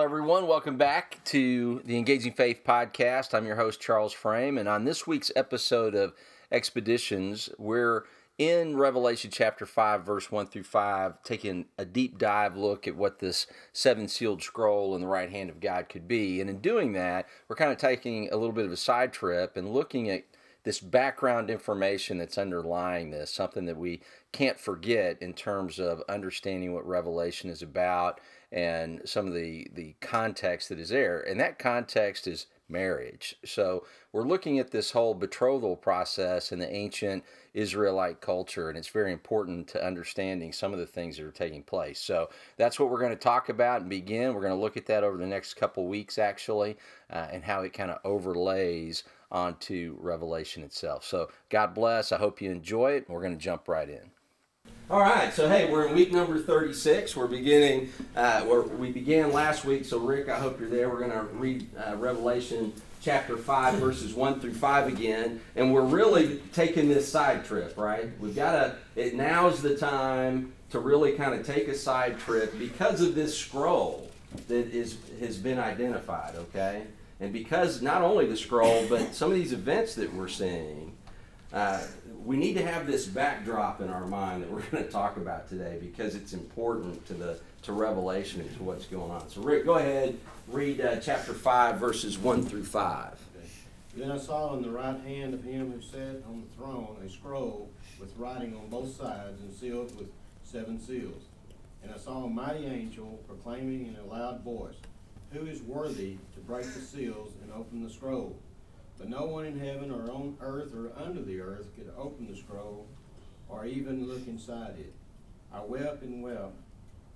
Hello, everyone. Welcome back to the Engaging Faith podcast. I'm your host, Charles Frame, and on this week's episode of Expeditions, we're in Revelation chapter 5, verse 1 through 5, taking a deep dive look at what this seven sealed scroll in the right hand of God could be. And in doing that, we're kind of taking a little bit of a side trip and looking at this background information that's underlying this, something that we can't forget in terms of understanding what Revelation is about and some of the the context that is there and that context is marriage. So we're looking at this whole betrothal process in the ancient israelite culture and it's very important to understanding some of the things that are taking place. So that's what we're going to talk about and begin. We're going to look at that over the next couple weeks actually uh, and how it kind of overlays onto revelation itself. So god bless. I hope you enjoy it we're going to jump right in all right, so hey, we're in week number 36. We're beginning, uh, where we began last week. So, Rick, I hope you're there. We're going to read uh, Revelation chapter 5, verses 1 through 5 again. And we're really taking this side trip, right? We've got to, it now's the time to really kind of take a side trip because of this scroll that is, has been identified, okay? And because not only the scroll, but some of these events that we're seeing. Uh, we need to have this backdrop in our mind that we're going to talk about today because it's important to the to Revelation and to what's going on. So, Rick, go ahead, read uh, chapter five, verses one through five. Then I saw in the right hand of him who sat on the throne a scroll with writing on both sides and sealed with seven seals. And I saw a mighty angel proclaiming in a loud voice, Who is worthy to break the seals and open the scroll? But no one in heaven or on earth or under the earth could open the scroll or even look inside it. I wept and wept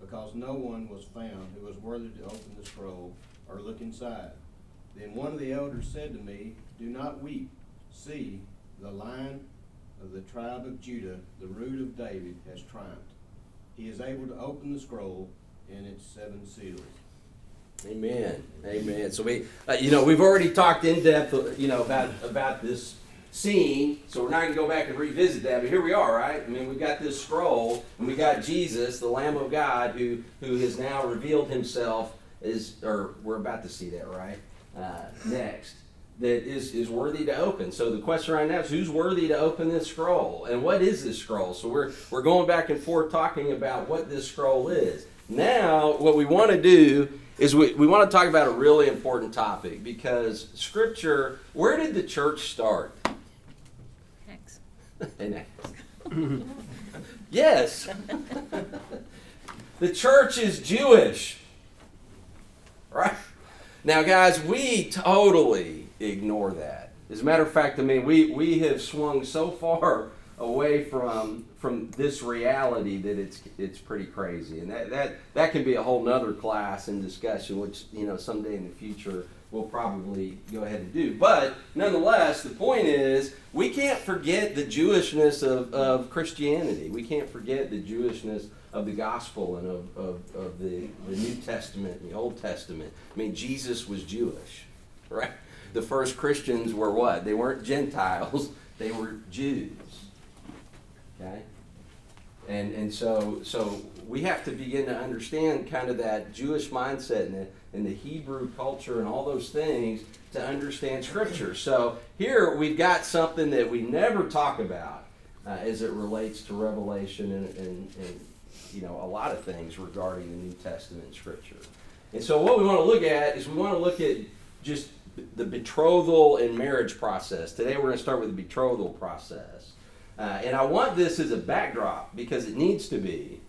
because no one was found who was worthy to open the scroll or look inside. Then one of the elders said to me, Do not weep. See, the lion of the tribe of Judah, the root of David, has triumphed. He is able to open the scroll and its seven seals. Amen. Amen. So we, uh, you know, we've already talked in depth, uh, you know, about about this scene. So we're not going to go back and revisit that. But here we are, right? I mean, we've got this scroll, and we got Jesus, the Lamb of God, who who has now revealed Himself. Is or we're about to see that, right? Uh, next. That is, is worthy to open. So the question right now is who's worthy to open this scroll? And what is this scroll? So we're, we're going back and forth talking about what this scroll is. Now, what we want to do is we, we want to talk about a really important topic because scripture where did the church start? Acts. in Acts. yes. The church is jewish. Right? Now guys we totally ignore that. As a matter of fact i mean we, we have swung so far away from from this reality that it's it's pretty crazy. And that that that can be a whole nother class and discussion which you know someday in the future we'll probably go ahead and do. But nonetheless the point is we can't forget the jewishness of, of christianity. We can't forget the jewishness of the gospel and of, of, of the, the new testament and the old testament. I mean jesus was jewish right? The first christians were what? They weren't gentiles. They were jews Okay? And, and so, so we have to begin to understand kind of that Jewish mindset and the, and the Hebrew culture and all those things to understand Scripture. So here we've got something that we never talk about uh, as it relates to Revelation and, and, and you know a lot of things regarding the New Testament Scripture. And so what we want to look at is we want to look at just the betrothal and marriage process. Today we're going to start with the betrothal process. Uh, and I want this as a backdrop because it needs to be.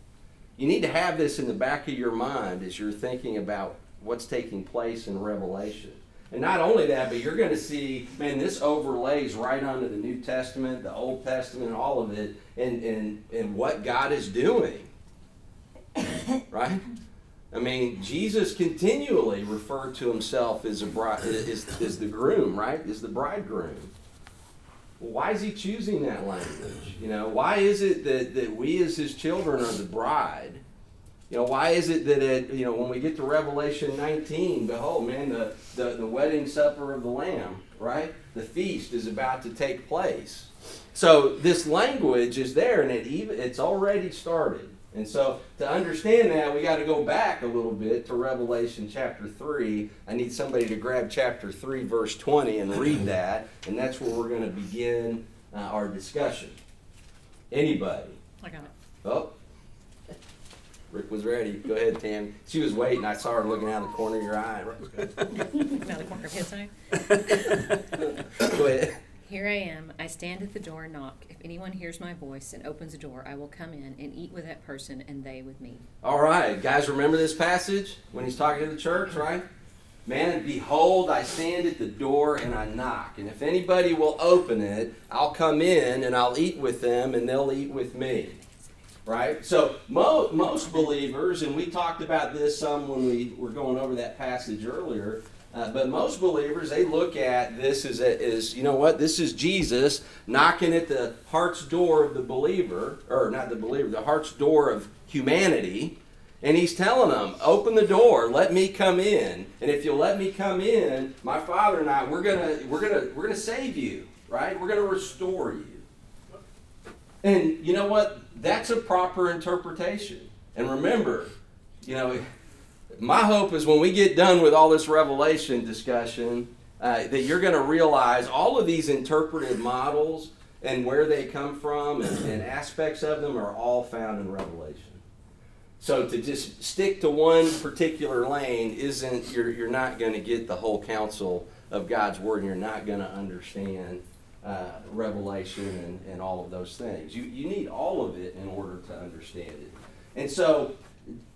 You need to have this in the back of your mind as you're thinking about what's taking place in Revelation. And not only that, but you're going to see, man, this overlays right onto the New Testament, the Old Testament, all of it, and, and, and what God is doing. right? I mean, Jesus continually referred to himself as a bride, as, as the groom, right? As the bridegroom. Why is he choosing that language? You know, why is it that, that we as his children are the bride? You know, why is it that it, you know, when we get to Revelation 19, behold, man, the, the, the wedding supper of the Lamb, right? The feast is about to take place. So this language is there and it even it's already started. And so to understand that, we got to go back a little bit to Revelation chapter 3. I need somebody to grab chapter 3, verse 20, and read that. And that's where we're going to begin uh, our discussion. Anybody? I got it. Oh. Rick was ready. Go ahead, Tam. She was waiting. I saw her looking out of the corner of your eye. Now the corner of his eye. Go ahead. Here I am. I stand at the door and knock. If anyone hears my voice and opens the door, I will come in and eat with that person and they with me. All right, guys, remember this passage when he's talking to the church, right? Man, behold, I stand at the door and I knock. And if anybody will open it, I'll come in and I'll eat with them and they'll eat with me. Right? So, mo- most believers, and we talked about this some when we were going over that passage earlier, uh, but most believers, they look at this as, a, as, you know what, this is Jesus knocking at the heart's door of the believer, or not the believer, the heart's door of humanity. And he's telling them, open the door, let me come in. And if you'll let me come in, my father and I, we're gonna, we're gonna, we're gonna save you, right? We're gonna restore you. And you know what? That's a proper interpretation. And remember, you know, my hope is when we get done with all this revelation discussion, uh, that you're going to realize all of these interpretive models and where they come from and, and aspects of them are all found in Revelation. So to just stick to one particular lane isn't you're you're not going to get the whole counsel of God's word, and you're not going to understand uh, Revelation and, and all of those things. You you need all of it in order to understand it. And so,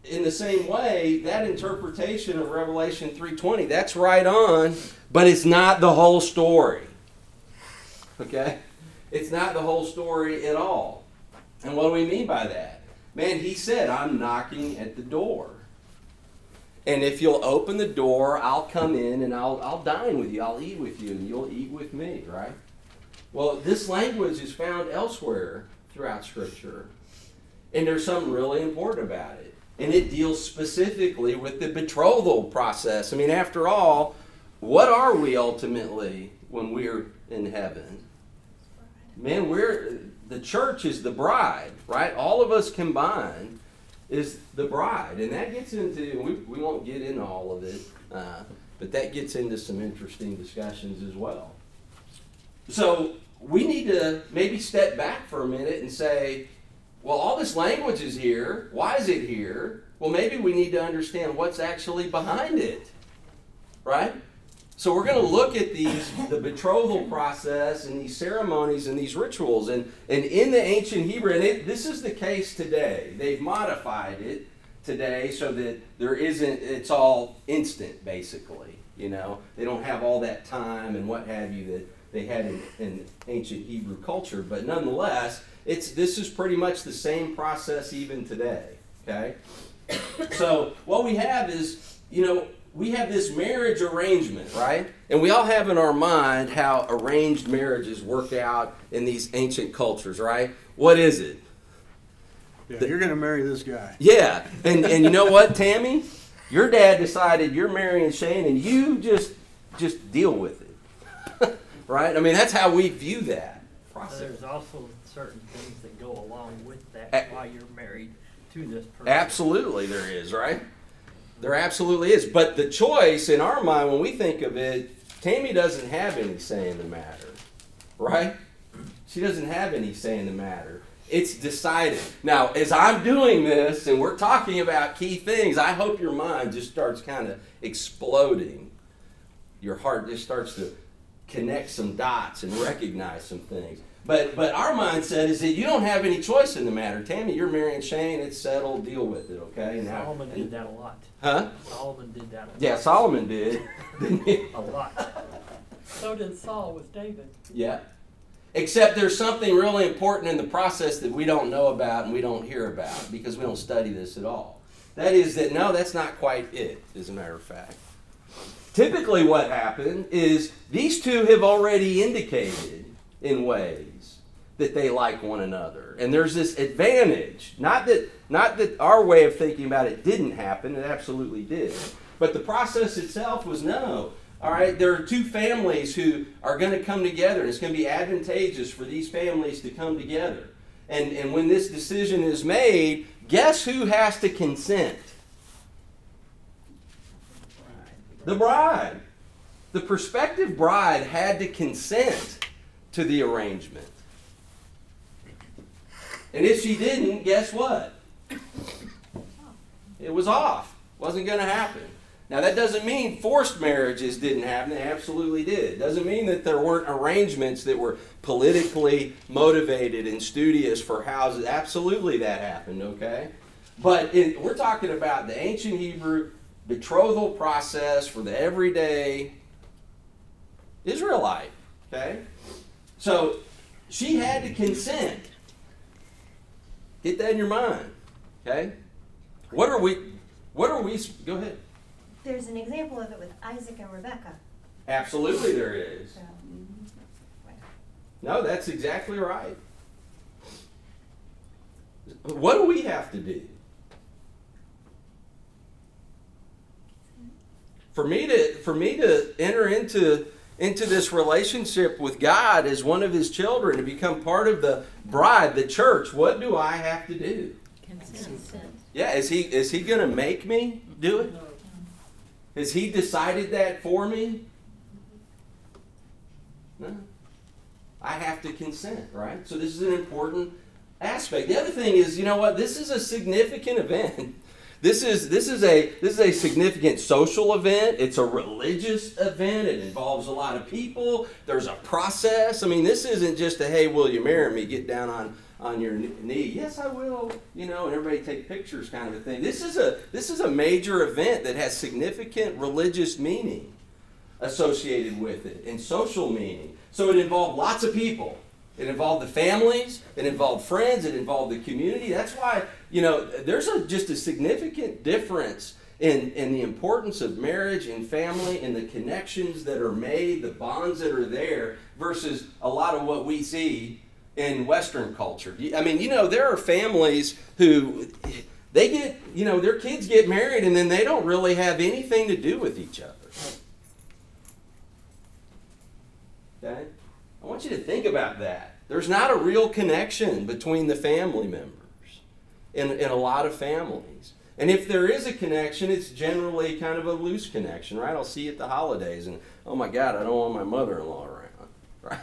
in the same way, that interpretation of Revelation three twenty that's right on, but it's not the whole story. Okay, it's not the whole story at all. And what do we mean by that? Man, he said, I'm knocking at the door. And if you'll open the door, I'll come in and I'll, I'll dine with you. I'll eat with you and you'll eat with me, right? Well, this language is found elsewhere throughout Scripture. And there's something really important about it. And it deals specifically with the betrothal process. I mean, after all, what are we ultimately when we're in heaven? Man, we're the church is the bride, right? All of us combined is the bride, and that gets into we, we won't get into all of it, uh, but that gets into some interesting discussions as well. So we need to maybe step back for a minute and say, well, all this language is here. Why is it here? Well, maybe we need to understand what's actually behind it, right? So we're going to look at these, the betrothal process and these ceremonies and these rituals. And, and in the ancient Hebrew, and it, this is the case today. They've modified it today so that there isn't, it's all instant, basically. You know, they don't have all that time and what have you that they had in, in ancient Hebrew culture. But nonetheless, it's, this is pretty much the same process even today. Okay? So what we have is, you know, we have this marriage arrangement, right? And we all have in our mind how arranged marriages work out in these ancient cultures, right? What is it? Yeah, you're gonna marry this guy. Yeah. And and you know what, Tammy? Your dad decided you're marrying Shane and you just just deal with it. right? I mean, that's how we view that process. There's also certain things that go along with that A- while you're married to this person. Absolutely, there is, right? There absolutely is. But the choice in our mind, when we think of it, Tammy doesn't have any say in the matter, right? She doesn't have any say in the matter. It's decided. Now, as I'm doing this and we're talking about key things, I hope your mind just starts kind of exploding. Your heart just starts to connect some dots and recognize some things. But but our mindset is that you don't have any choice in the matter. Tammy, you're marrying Shane. It's settled. Deal with it, okay? Now, Solomon did that a lot. Huh? Solomon did that a lot. Yeah, Solomon did? A lot. So did Saul with David. Yeah. Except there's something really important in the process that we don't know about and we don't hear about because we don't study this at all. That is that no, that's not quite it, as a matter of fact. Typically, what happened is these two have already indicated in ways that they like one another. And there's this advantage. Not that not that our way of thinking about it didn't happen, it absolutely did. But the process itself was no. All right, there are two families who are going to come together, and it's going to be advantageous for these families to come together. And, and when this decision is made, guess who has to consent? The bride. The prospective bride had to consent to the arrangement. And if she didn't, guess what? It was off. Wasn't going to happen. Now that doesn't mean forced marriages didn't happen. They absolutely did. Doesn't mean that there weren't arrangements that were politically motivated and studious for houses. Absolutely that happened, okay? But in, we're talking about the ancient Hebrew betrothal process for the everyday Israelite, okay? So she had to consent. Get that in your mind, okay? What are we? What are we? Go ahead. There's an example of it with Isaac and Rebecca. Absolutely, there is. So, mm-hmm. No, that's exactly right. What do we have to do? For me to for me to enter into into this relationship with God as one of his children to become part of the bride, the church, what do I have to do? Consent. Yeah, is he is he going to make me do it? Has he decided that for me? No. I have to consent, right? So this is an important aspect. The other thing is, you know what? This is a significant event. This is this is a this is a significant social event. It's a religious event. It involves a lot of people. There's a process. I mean, this isn't just a hey, will you marry me? Get down on on your knee. Yes, I will. You know, and everybody take pictures, kind of a thing. This is a this is a major event that has significant religious meaning associated with it and social meaning. So it involved lots of people. It involved the families, it involved friends, it involved the community. That's why, you know, there's a, just a significant difference in, in the importance of marriage and family and the connections that are made, the bonds that are there, versus a lot of what we see in Western culture. I mean, you know, there are families who they get, you know, their kids get married and then they don't really have anything to do with each other. Okay? I want you to think about that. There's not a real connection between the family members in, in a lot of families. And if there is a connection, it's generally kind of a loose connection, right? I'll see you at the holidays and, oh my God, I don't want my mother in law around, right?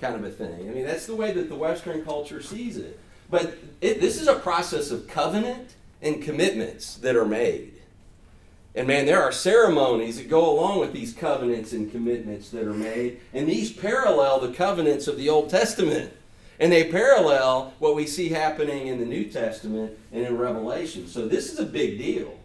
kind of a thing. I mean, that's the way that the Western culture sees it. But it, this is a process of covenant and commitments that are made. And man, there are ceremonies that go along with these covenants and commitments that are made, and these parallel the covenants of the Old Testament. And they parallel what we see happening in the New Testament and in Revelation. So this is a big deal.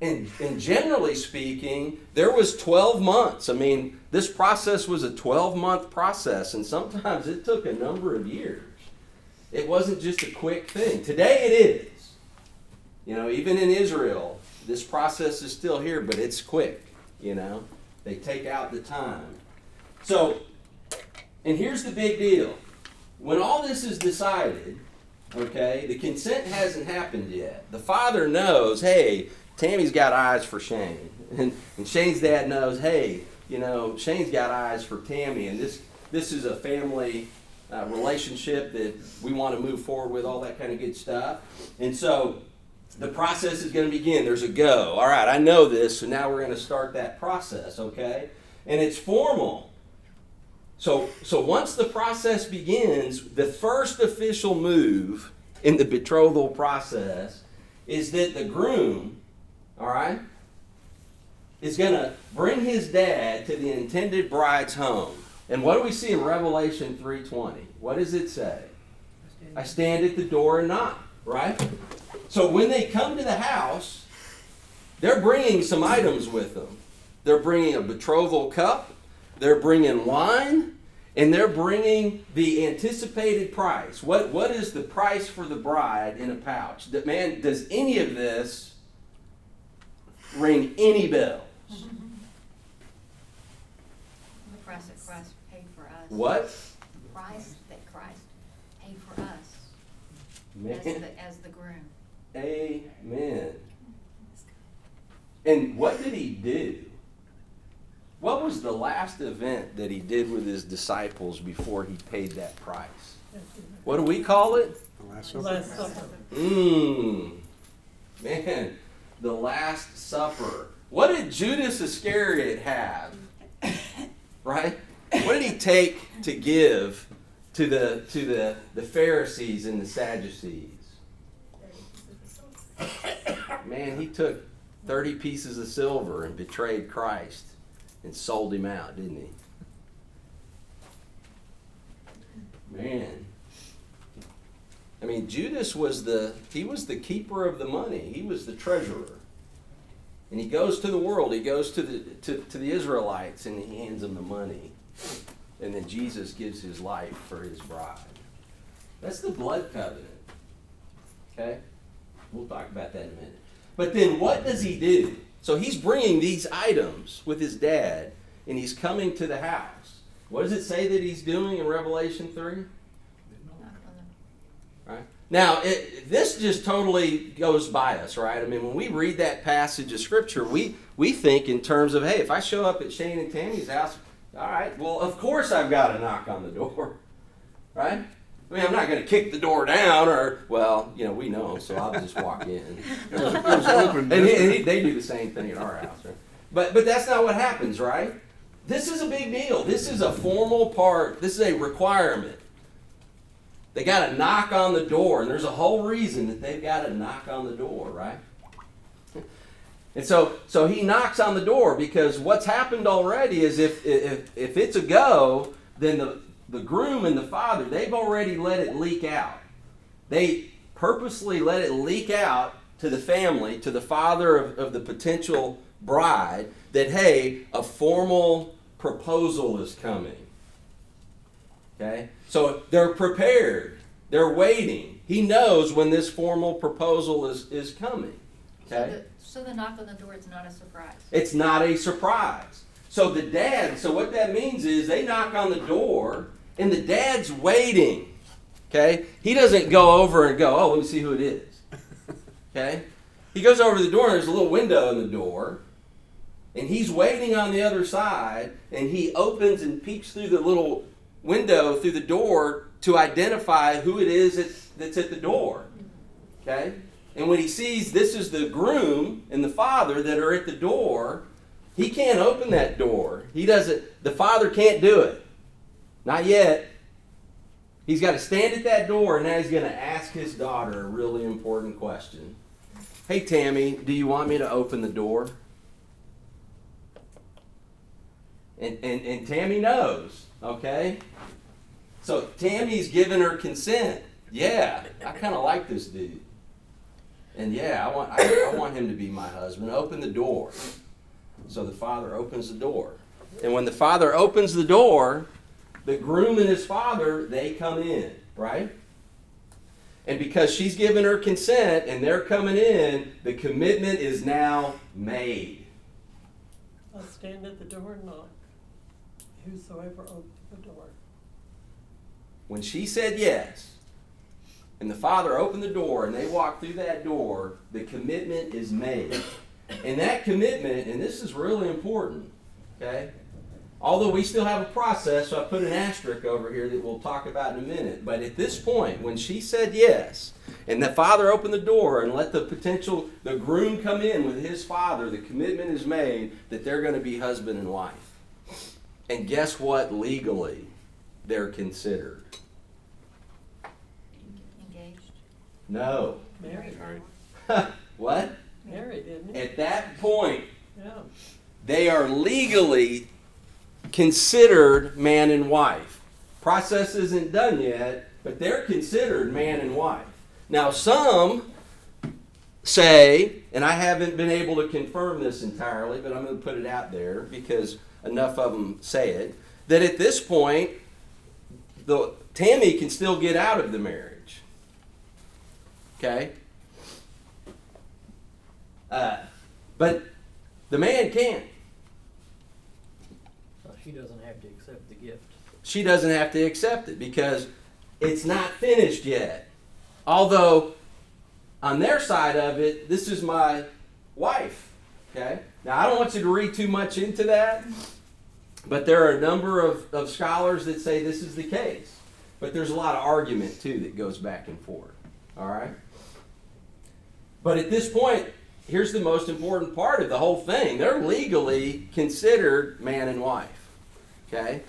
And, and generally speaking, there was 12 months. I mean, this process was a 12 month process, and sometimes it took a number of years. It wasn't just a quick thing. Today it is. You know, even in Israel, this process is still here, but it's quick. You know, they take out the time. So, and here's the big deal when all this is decided, okay, the consent hasn't happened yet. The father knows, hey, Tammy's got eyes for Shane. And, and Shane's dad knows, hey, you know, Shane's got eyes for Tammy, and this this is a family uh, relationship that we want to move forward with, all that kind of good stuff. And so the process is going to begin. There's a go. All right, I know this, so now we're going to start that process, okay? And it's formal. So, so once the process begins, the first official move in the betrothal process is that the groom, all right, is going to bring his dad to the intended bride's home. And what do we see in Revelation 3:20? What does it say? I stand at the door and knock, right? So when they come to the house, they're bringing some items with them. They're bringing a betrothal cup, they're bringing wine, and they're bringing the anticipated price. What, what is the price for the bride in a pouch? That man, does any of this ring any bells? The price that Christ paid for us. What? The Price that Christ paid for us Man. as the, as the groom. Amen. And what did he do? What was the last event that he did with his disciples before he paid that price? What do we call it? The Last Supper. Last Supper. Mmm. Man, the Last Supper. What did Judas Iscariot have? Right? What did he take to give to the to the, the Pharisees and the Sadducees? Man, he took 30 pieces of silver and betrayed Christ and sold him out, didn't he? Man. I mean, Judas was the he was the keeper of the money. He was the treasurer. And he goes to the world. He goes to the to, to the Israelites and he hands them the money. And then Jesus gives his life for his bride. That's the blood covenant. Okay? We'll talk about that in a minute. But then what does he do? So he's bringing these items with his dad and he's coming to the house. What does it say that he's doing in Revelation 3? Right? Now, it, this just totally goes by us, right? I mean, when we read that passage of Scripture, we, we think in terms of, hey, if I show up at Shane and Tammy's house, all right, well, of course I've got to knock on the door, right? I mean, I'm not going to kick the door down or, well, you know, we know, so I'll just walk in. It was, it was open. And, he, and he, they do the same thing at our house, right? But, but that's not what happens, right? This is a big deal. This is a formal part, this is a requirement. They got to knock on the door, and there's a whole reason that they've got to knock on the door, right? And so, so he knocks on the door because what's happened already is if, if, if it's a go, then the, the groom and the father, they've already let it leak out. They purposely let it leak out to the family, to the father of, of the potential bride, that, hey, a formal proposal is coming. Okay? So they're prepared. They're waiting. He knows when this formal proposal is, is coming. So Okay? the, so the knock on the door is not a surprise. It's not a surprise. So the dad, so what that means is they knock on the door and the dad's waiting. Okay? He doesn't go over and go, oh, let me see who it is. Okay? He goes over to the door and there's a little window in the door. And he's waiting on the other side and he opens and peeks through the little window through the door to identify who it is that's, that's at the door. Okay? And when he sees this is the groom and the father that are at the door, he can't open that door. He doesn't, the father can't do it. Not yet. He's got to stand at that door and now he's going to ask his daughter a really important question. Hey, Tammy, do you want me to open the door? And, and, and Tammy knows, okay? So Tammy's giving her consent. Yeah, I kind of like this dude. And yeah, I want, I, I want him to be my husband. Open the door. So the father opens the door. And when the father opens the door, the groom and his father, they come in, right? And because she's given her consent and they're coming in, the commitment is now made. I'll stand at the door and knock. Whosoever opens the door. When she said yes, and the father opened the door and they walked through that door, the commitment is made. And that commitment, and this is really important, okay? Although we still have a process, so I put an asterisk over here that we'll talk about in a minute. But at this point, when she said yes, and the father opened the door and let the potential, the groom come in with his father, the commitment is made that they're going to be husband and wife. And guess what? Legally, they're considered. Engaged. No. Married, what? married, isn't it? At that point, Yeah. they are legally considered man and wife. Process isn't done yet, but they're considered man and wife. Now, some say, and I haven't been able to confirm this entirely, but I'm going to put it out there because enough of them say it, that at this point, the Tammy can still get out of the marriage. Okay? Uh, but the man can't. She doesn't have to accept the gift. she doesn't have to accept it because it's not finished yet. Although, on their side of it, this is my wife. Okay? Now, I don't want you to read too much into that, but there are a number of, of scholars that say this is the case. But there's a lot of argument too that goes back and forth. All right? But at this point, here's the most important part of the whole thing. They're legally considered man and wife. Okay?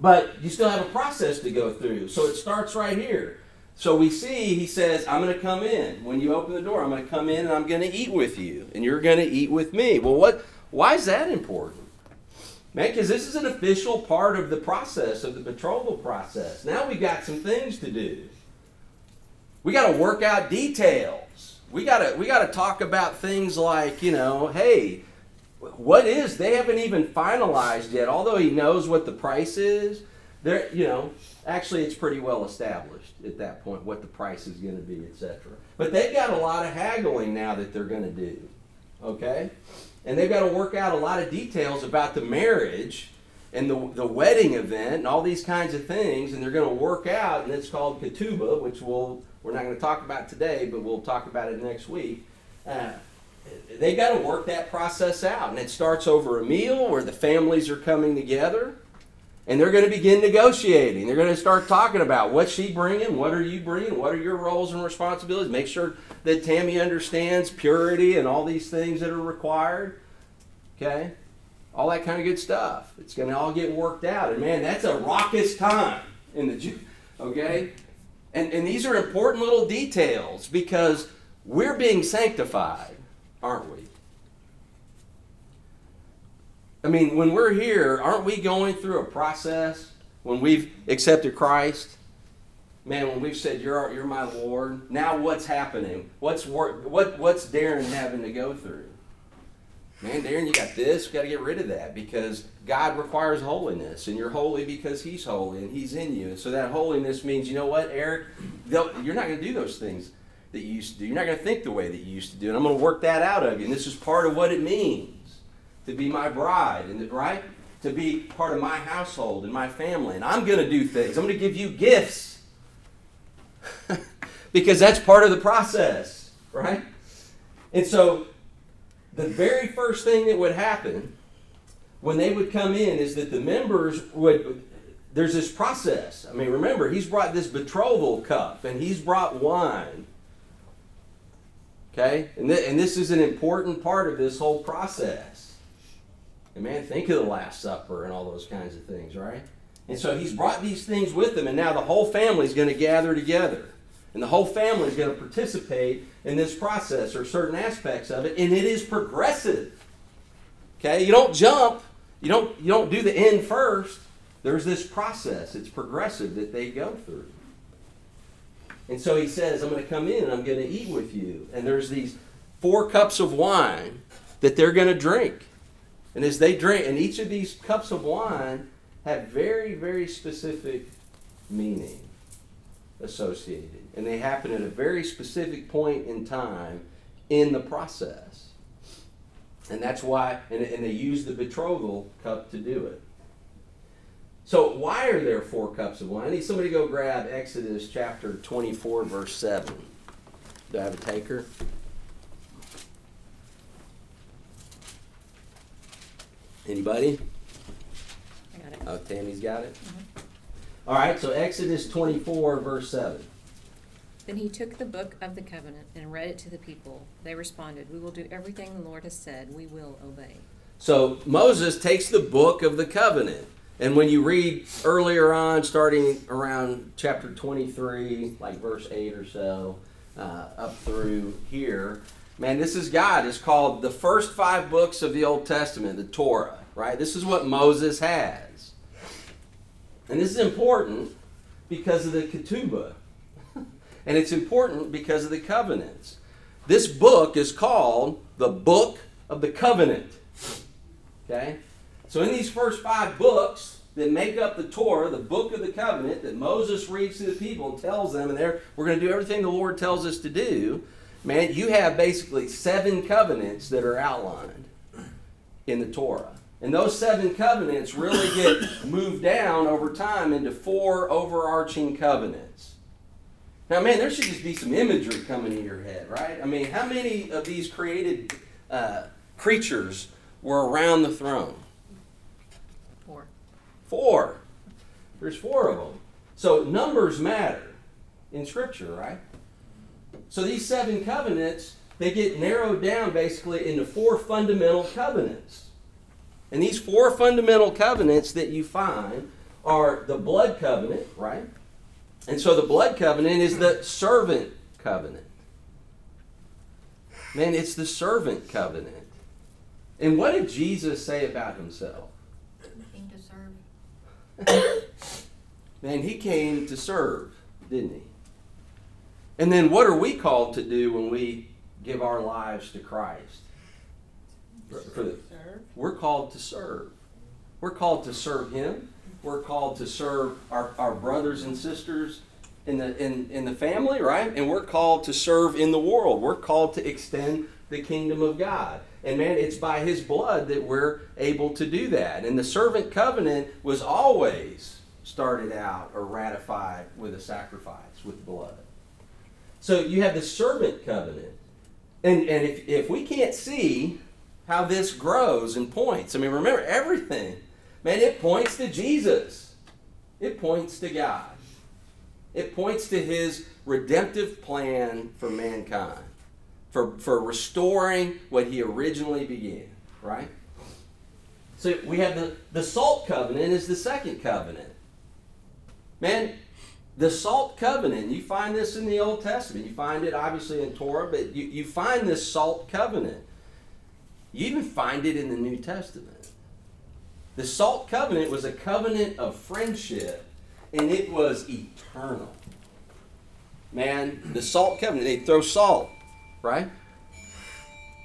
But you still have a process to go through. So it starts right here. So we see he says, I'm going to come in. When you open the door, I'm going to come in and I'm going to eat with you and you're going to eat with me. Well, what why is that important? Man, because this is an official part of the process of the betrothal process. Now we've got some things to do. We got to work out details. We got to we got to talk about things like, you know, hey, what is they haven't even finalized yet. Although he knows what the price is there you know actually it's pretty well established at that point what the price is going to be etc but they've got a lot of haggling now that they're going to do okay? And they've got to work out a lot of details about the marriage and the, the wedding event and all these kinds of things and they're going to work out and it's called ketubah which we'll we're not going to talk about today but we'll talk about it next week. Uh, they got to work that process out. And it starts over a meal where the families are coming together and they're going to begin negotiating. They're going to start talking about what's she bringing, what are you bringing, what are your roles and responsibilities. Make sure that Tammy understands purity and all these things that are required. Okay? All that kind of good stuff. It's going to all get worked out. And man, that's a raucous time in the Jew. Okay? And, and these are important little details because we're being sanctified aren't we? I mean, when we're here, aren't we going through a process when we've accepted Christ? Man, when we've said you're you're my Lord, now what's happening? What's what what's Darren having to go through? Man, Darren, you got this. We got to get rid of that because God requires holiness, and you're holy because He's holy and He's in you. And so that holiness means, you know what, Eric, you're not going to do those things that you used to do. You're not going to think the way that you used to do, and I'm going to work that out of you. And this is part of what it means to be my bride, and right to be part of my household and my family. And I'm going to do things. I'm going to give you gifts because that's part of the process, right? And so, the very first thing that would happen when they would come in is that the members would there's this process. I mean, remember, he's brought this betrothal cup and he's brought wine. Okay? And, th- and this is an important part of this whole process. And man, think of the Last Supper and all those kinds of things, right? And so he's brought these things with him, and now the whole family is going to gather together. And the whole family is going to participate in this process or certain aspects of it, and it is progressive. Okay? You don't jump, you don't, you don't do the end first. There's this process, it's progressive that they go through. And so he says, I'm going to come in and I'm going to eat with you. And there's these four cups of wine that they're going to drink. And as they drink, and each of these cups of wine have very, very specific meaning associated. And they happen at a very specific point in time in the process. And that's why, and, and they use the betrothal cup to do it. So, why are there four cups of wine? I need somebody to go grab Exodus chapter 24, verse 7. Do I have a taker? Anybody? I got it. Oh, Tammy's got it? Mm-hmm. All right, so Exodus 24, verse 7. Then he took the book of the covenant and read it to the people. They responded, We will do everything the Lord has said. We will obey. So Moses takes the book of the covenant. And when you read earlier on, starting around chapter 23, like verse 8 or so, uh, up through here, man, this is God. It's called the first five books of the Old Testament, the Torah, right? This is what Moses has. And this is important because of the ketubah. and it's important because of the covenants. This book is called the Book of the Covenant. Okay? So, in these first five books that make up the Torah, the book of the covenant that Moses reads to the people and tells them, and there we're going to do everything the Lord tells us to do, man, you have basically seven covenants that are outlined in the Torah. And those seven covenants really get moved down over time into four overarching covenants. Now, man, there should just be some imagery coming in your head, right? I mean, how many of these created uh, creatures were around the throne? Four. There's four of them. So numbers matter in Scripture, right? So these seven covenants, they get narrowed down basically into four fundamental covenants. And these four fundamental covenants that you find are the blood covenant, right? And so the blood covenant is the servant covenant. Man, it's the servant covenant. And what did Jesus say about himself? Came to serve. Man, he came to serve, didn't he? And then what are we called to do when we give our lives to Christ? The- we're called to serve. We're called to serve him. We're called to serve our, our brothers and sisters in the in, in the family, right? And we're called to serve in the world. We're called to extend the kingdom of God. And man, it's by his blood that we're able to do that. And the servant covenant was always started out or ratified with a sacrifice with blood. So you have the servant covenant. And, and if, if we can't see how this grows and points, I mean, remember everything, man, it points to Jesus, it points to God, it points to his redemptive plan for mankind, for, for restoring what he originally began, right? So we have the, the salt covenant is the second covenant. Man, the salt covenant, you find this in the Old Testament. You find it obviously in Torah, but you, you find this salt covenant. You even find it in the New Testament. The salt covenant was a covenant of friendship, and it was eternal. Man, the salt covenant, they throw salt, right?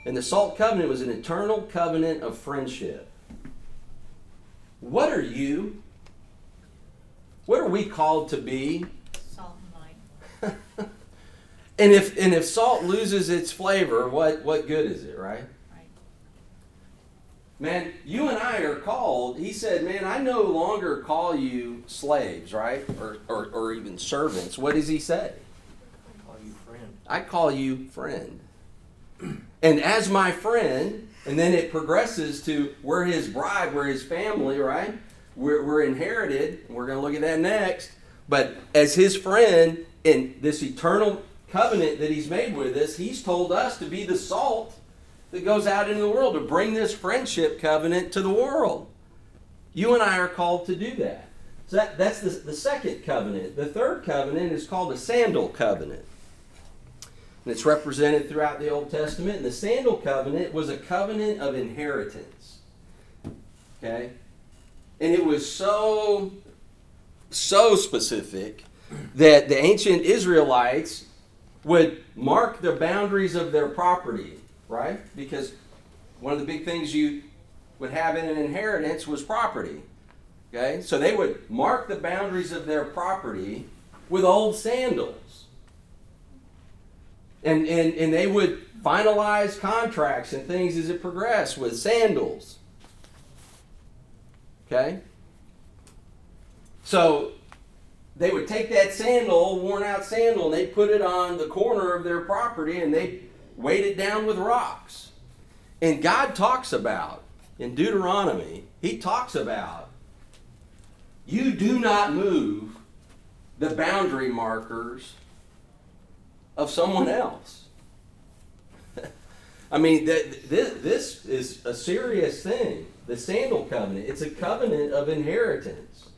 And the salt covenant was an eternal covenant of friendship. What are you? What are we called to be? Salt and light. And if and if salt loses its flavor, what what good is it, right? Right. Man, you and I are called. He said, "Man, I no longer call you slaves, right, or or, or even servants." What does he say? I call you friend. And as my friend, and then it progresses to we're his bride, we're his family, right? We're, we're inherited. We're going to look at that next. But as his friend in this eternal covenant that he's made with us, he's told us to be the salt that goes out into the world, to bring this friendship covenant to the world. You and I are called to do that. So that, that's the, the second covenant. The third covenant is called the sandal covenant. And it's represented throughout the Old Testament. And the sandal covenant was a covenant of inheritance. Okay? And it was so, so specific that the ancient Israelites would mark the boundaries of their property, right? Because one of the big things you would have in an inheritance was property. Okay? So they would mark the boundaries of their property with old sandals. And, and, and they would finalize contracts and things as it progressed with sandals. Okay? So they would take that sandal, worn out sandal, and they put it on the corner of their property and they weight it down with rocks. And God talks about, in Deuteronomy, He talks about, you do not move the boundary markers of someone else. I mean, th- th- this is a serious thing. The sandal covenant, it's a covenant of inheritance.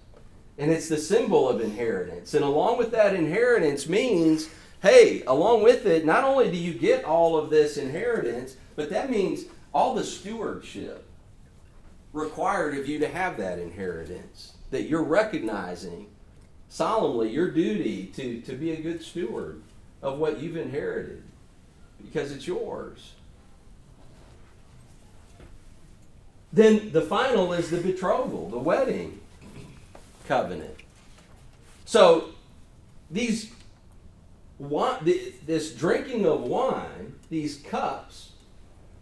And it's the symbol of inheritance. And along with that inheritance means, hey, along with it, not only do you get all of this inheritance, but that means all the stewardship required of you to have that inheritance. That you're recognizing solemnly your duty to, to be a good steward of what you've inherited because it's yours. Then the final is the betrothal, the wedding covenant. So these this drinking of wine, these cups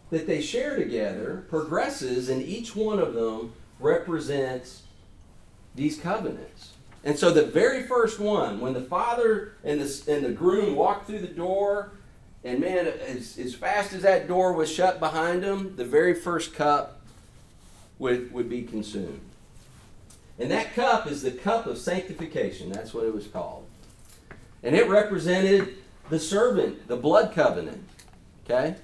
that they share together progresses, and each one of them represents these covenants. And so the very first one, when the father and the, and the groom walked through the door, and man, as, as fast as that door was shut behind them, the very first cup would, would be consumed. And that cup is the cup of sanctification. That's what it was called. And it represented the servant, the blood covenant. Okay?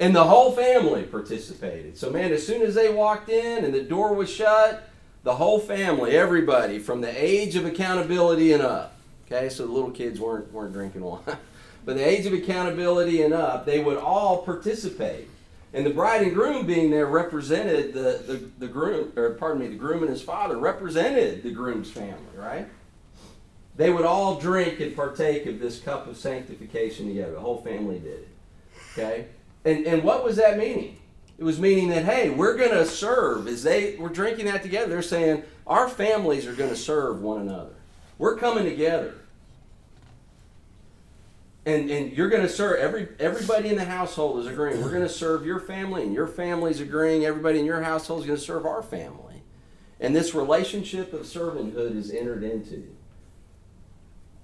And the whole family participated. So, man, as soon as they walked in and the door was shut, the whole family, everybody, from the age of accountability and up. Okay, so the little kids weren't, weren't drinking wine. But the age of accountability and up, they would all participate. And the bride and groom being there represented the, the, the groom, or pardon me, the groom and his father represented the groom's family, right? They would all drink and partake of this cup of sanctification together. The whole family did it. Okay? And, and what was that meaning? It was meaning that, hey, we're going to serve. As they were drinking that together, they're saying, our families are going to serve one another. We're coming together. And, and you're going to serve, every, everybody in the household is agreeing. We're going to serve your family, and your family's agreeing. Everybody in your household is going to serve our family. And this relationship of servanthood is entered into.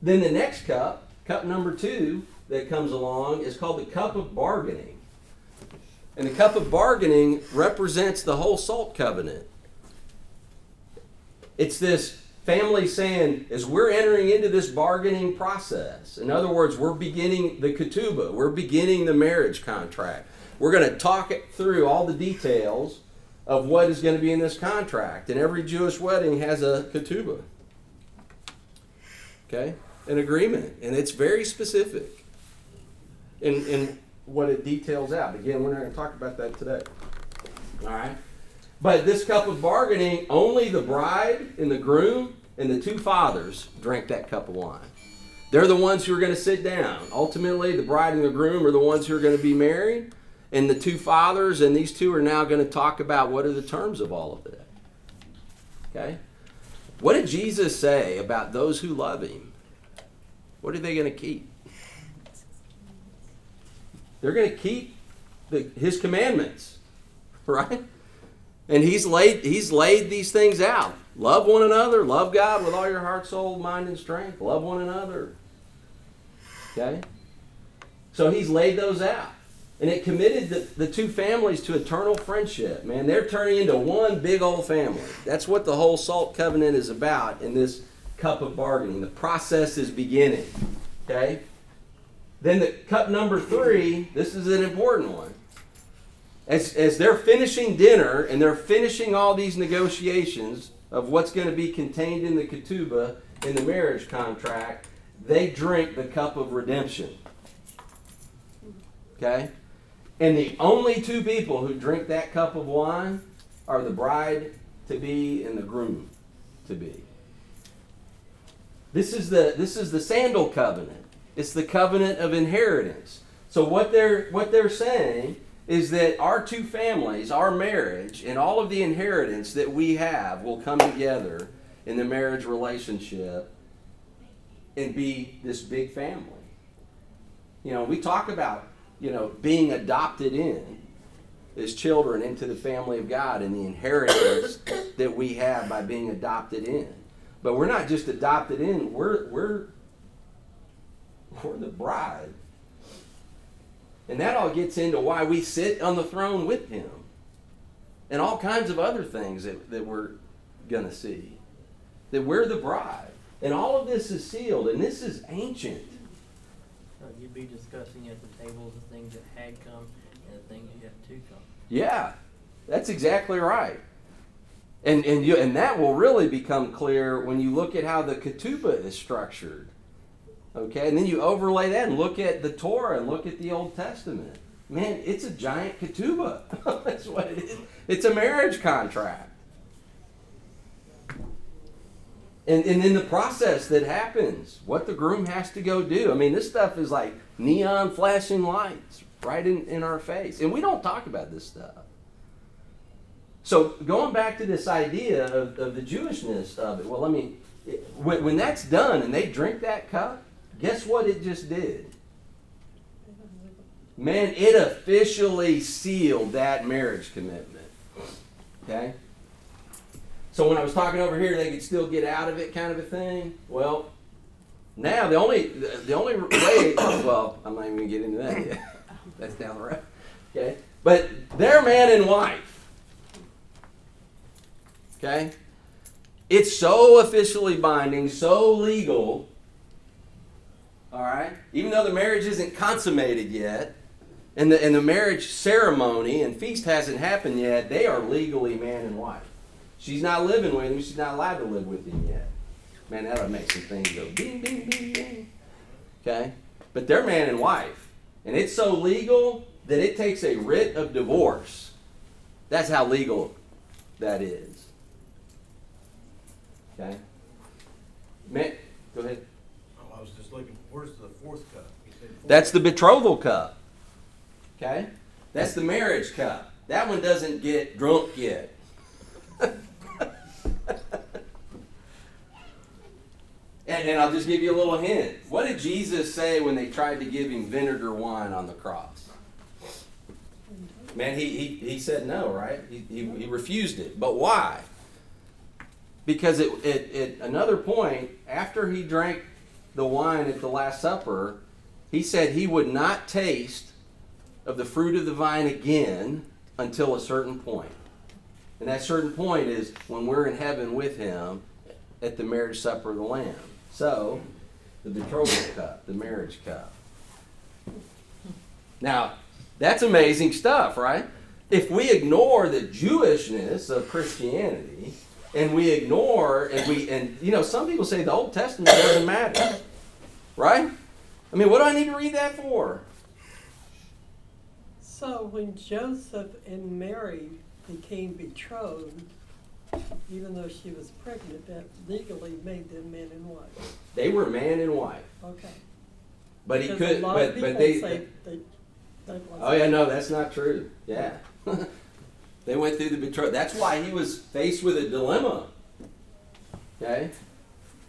Then the next cup, cup number two, that comes along is called the cup of bargaining. And the cup of bargaining represents the whole salt covenant. It's this family saying, as we're entering into this bargaining process, in other words, we're beginning the ketubah, we're beginning the marriage contract. We're going to talk it through all the details of what is going to be in this contract. And every Jewish wedding has a ketubah. Okay? An agreement. And it's very specific in, in what it details out. Again, we're not going to talk about that today. All right? But this cup of bargaining, only the bride and the groom and the two fathers drank that cup of wine. They're the ones who are going to sit down. Ultimately, the bride and the groom are the ones who are going to be married. And the two fathers and these two are now going to talk about what are the terms of all of it. Okay? What did Jesus say about those who love him? What are they going to keep? They're going to keep the, his commandments, right? And he's laid he's laid these things out. Love one another, love God with all your heart, soul, mind, and strength. Love one another. Okay? So he's laid those out. And it committed the, the two families to eternal friendship. Man, they're turning into one big old family. That's what the whole salt covenant is about in this cup of bargaining. The process is beginning. Okay? Then the cup number three, this is an important one as, as they're finishing dinner and they're finishing all these negotiations of what's going to be contained in the ketubah in the marriage contract, they drink the cup of redemption. Okay? And the only two people who drink that cup of wine are the bride to be and the groom to be. This is the this is the sandal covenant. It's the covenant of inheritance. So what they're what they're saying is that our two families, our marriage, and all of the inheritance that we have will come together in the marriage relationship and be this big family. You know, we talk about, you know, being adopted in as children into the family of God and the inheritance that we have by being adopted in. But we're not just adopted in, we're we're we're the bride and that all gets into why we sit on the throne with him. And all kinds of other things that, that we're going to see. That we're the bride. And all of this is sealed, and this is ancient. Uh, You'd be discussing at the table the things that had come and the things yet to come. Yeah, that's exactly right. And, and, you, and that will really become clear when you look at how the ketubah is structured. Okay, and then you overlay that and look at the Torah and look at the Old Testament. Man, it's a giant ketubah. That's what it is. It's a marriage contract. And, and then the process that happens, what the groom has to go do. I mean, this stuff is like neon flashing lights right in, in our face. And we don't talk about this stuff. So going back to this idea of, of the Jewishness of it, well, let me, when, when that's done and they drink that cup, guess what it just did? Man, it officially sealed that marriage commitment. Okay? So when I was talking over here, they could still get out of it, kind of a thing. Well, now the only the only way. Well, I'm not even gonna get into that yet. That's down the road. Okay, but they're man and wife. Okay, It's so officially binding, so legal. All right? Even though the marriage isn't consummated yet, and the, and the marriage ceremony and feast hasn't happened yet, they are legally man and wife. She's not living with him, she's not allowed to live with him yet. Man, that'll make some things go ding, ding, ding, ding. Okay? But they're man and wife. And it's so legal that it takes a writ of divorce. That's how legal that is. Okay? Man, go ahead. Oh, I was just looking, where's the fourth cup? You said fourth. That's the betrothal cup. Okay? That's the marriage cup. That one doesn't get drunk yet. and, and I'll just give you a little hint. What did Jesus say when they tried to give him vinegar wine on the cross? Man, he, he, he said no, right? He, he, he refused it. But why? Because it, it, at another point, after he drank the wine at the Last Supper, he said he would not taste of the fruit of the vine again until a certain point. And that certain point is when we're in heaven with him at the marriage supper of the Lamb. So, the betrothal cup, the marriage cup. Now, that's amazing stuff, right? If we ignore the Jewishness of Christianity, and we ignore and we and you know some people say the Old Testament doesn't matter, right? I mean, what do I need to read that for? So when Joseph and Mary became betrothed, even though she was pregnant, that legally made them man and wife. They were man and wife, Okay. but he could. But but they. they. Oh yeah, no, that's not true. Yeah, they went through the betrothal. That's why he was faced with a dilemma. Okay,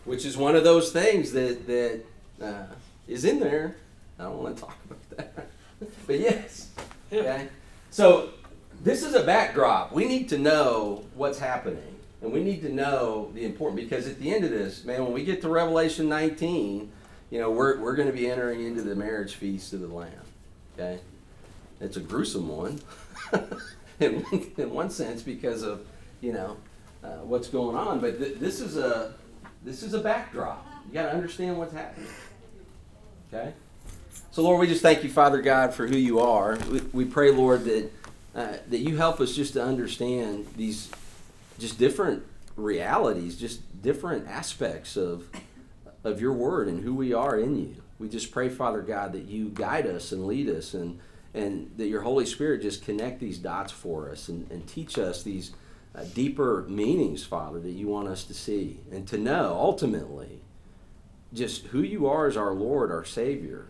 which is one of those things that that uh, is in there. I don't want to talk about that, but yes. Okay, so this is a backdrop. We need to know what's happening, and we need to know the important because at the end of this, man, when we get to Revelation 19, you know, we're we're going to be entering into the marriage feast of the Lamb. Okay, it's a gruesome one, in one, in one sense because of you know uh, what's going on. But th- this is a this is a backdrop. You got to understand what's happening. Okay. So Lord, we just thank you, Father God, for who you are. We, we pray, Lord, that uh, that you help us just to understand these just different realities, just different aspects of of your word and who we are in you. We just pray, Father God, that you guide us and lead us and and that your Holy Spirit just connect these dots for us and, and teach us these uh, deeper meanings, Father, that you want us to see and to know ultimately just who you are as our Lord, our Savior,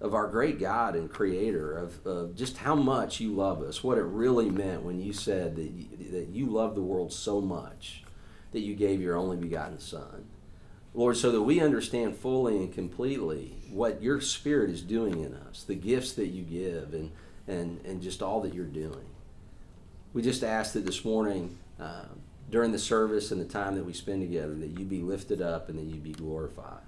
of our great God and Creator, of, of just how much you love us, what it really meant when you said that you, that you love the world so much that you gave your only begotten Son. Lord, so that we understand fully and completely what your Spirit is doing in us, the gifts that you give, and, and, and just all that you're doing. We just ask that this morning, uh, during the service and the time that we spend together, that you be lifted up and that you be glorified.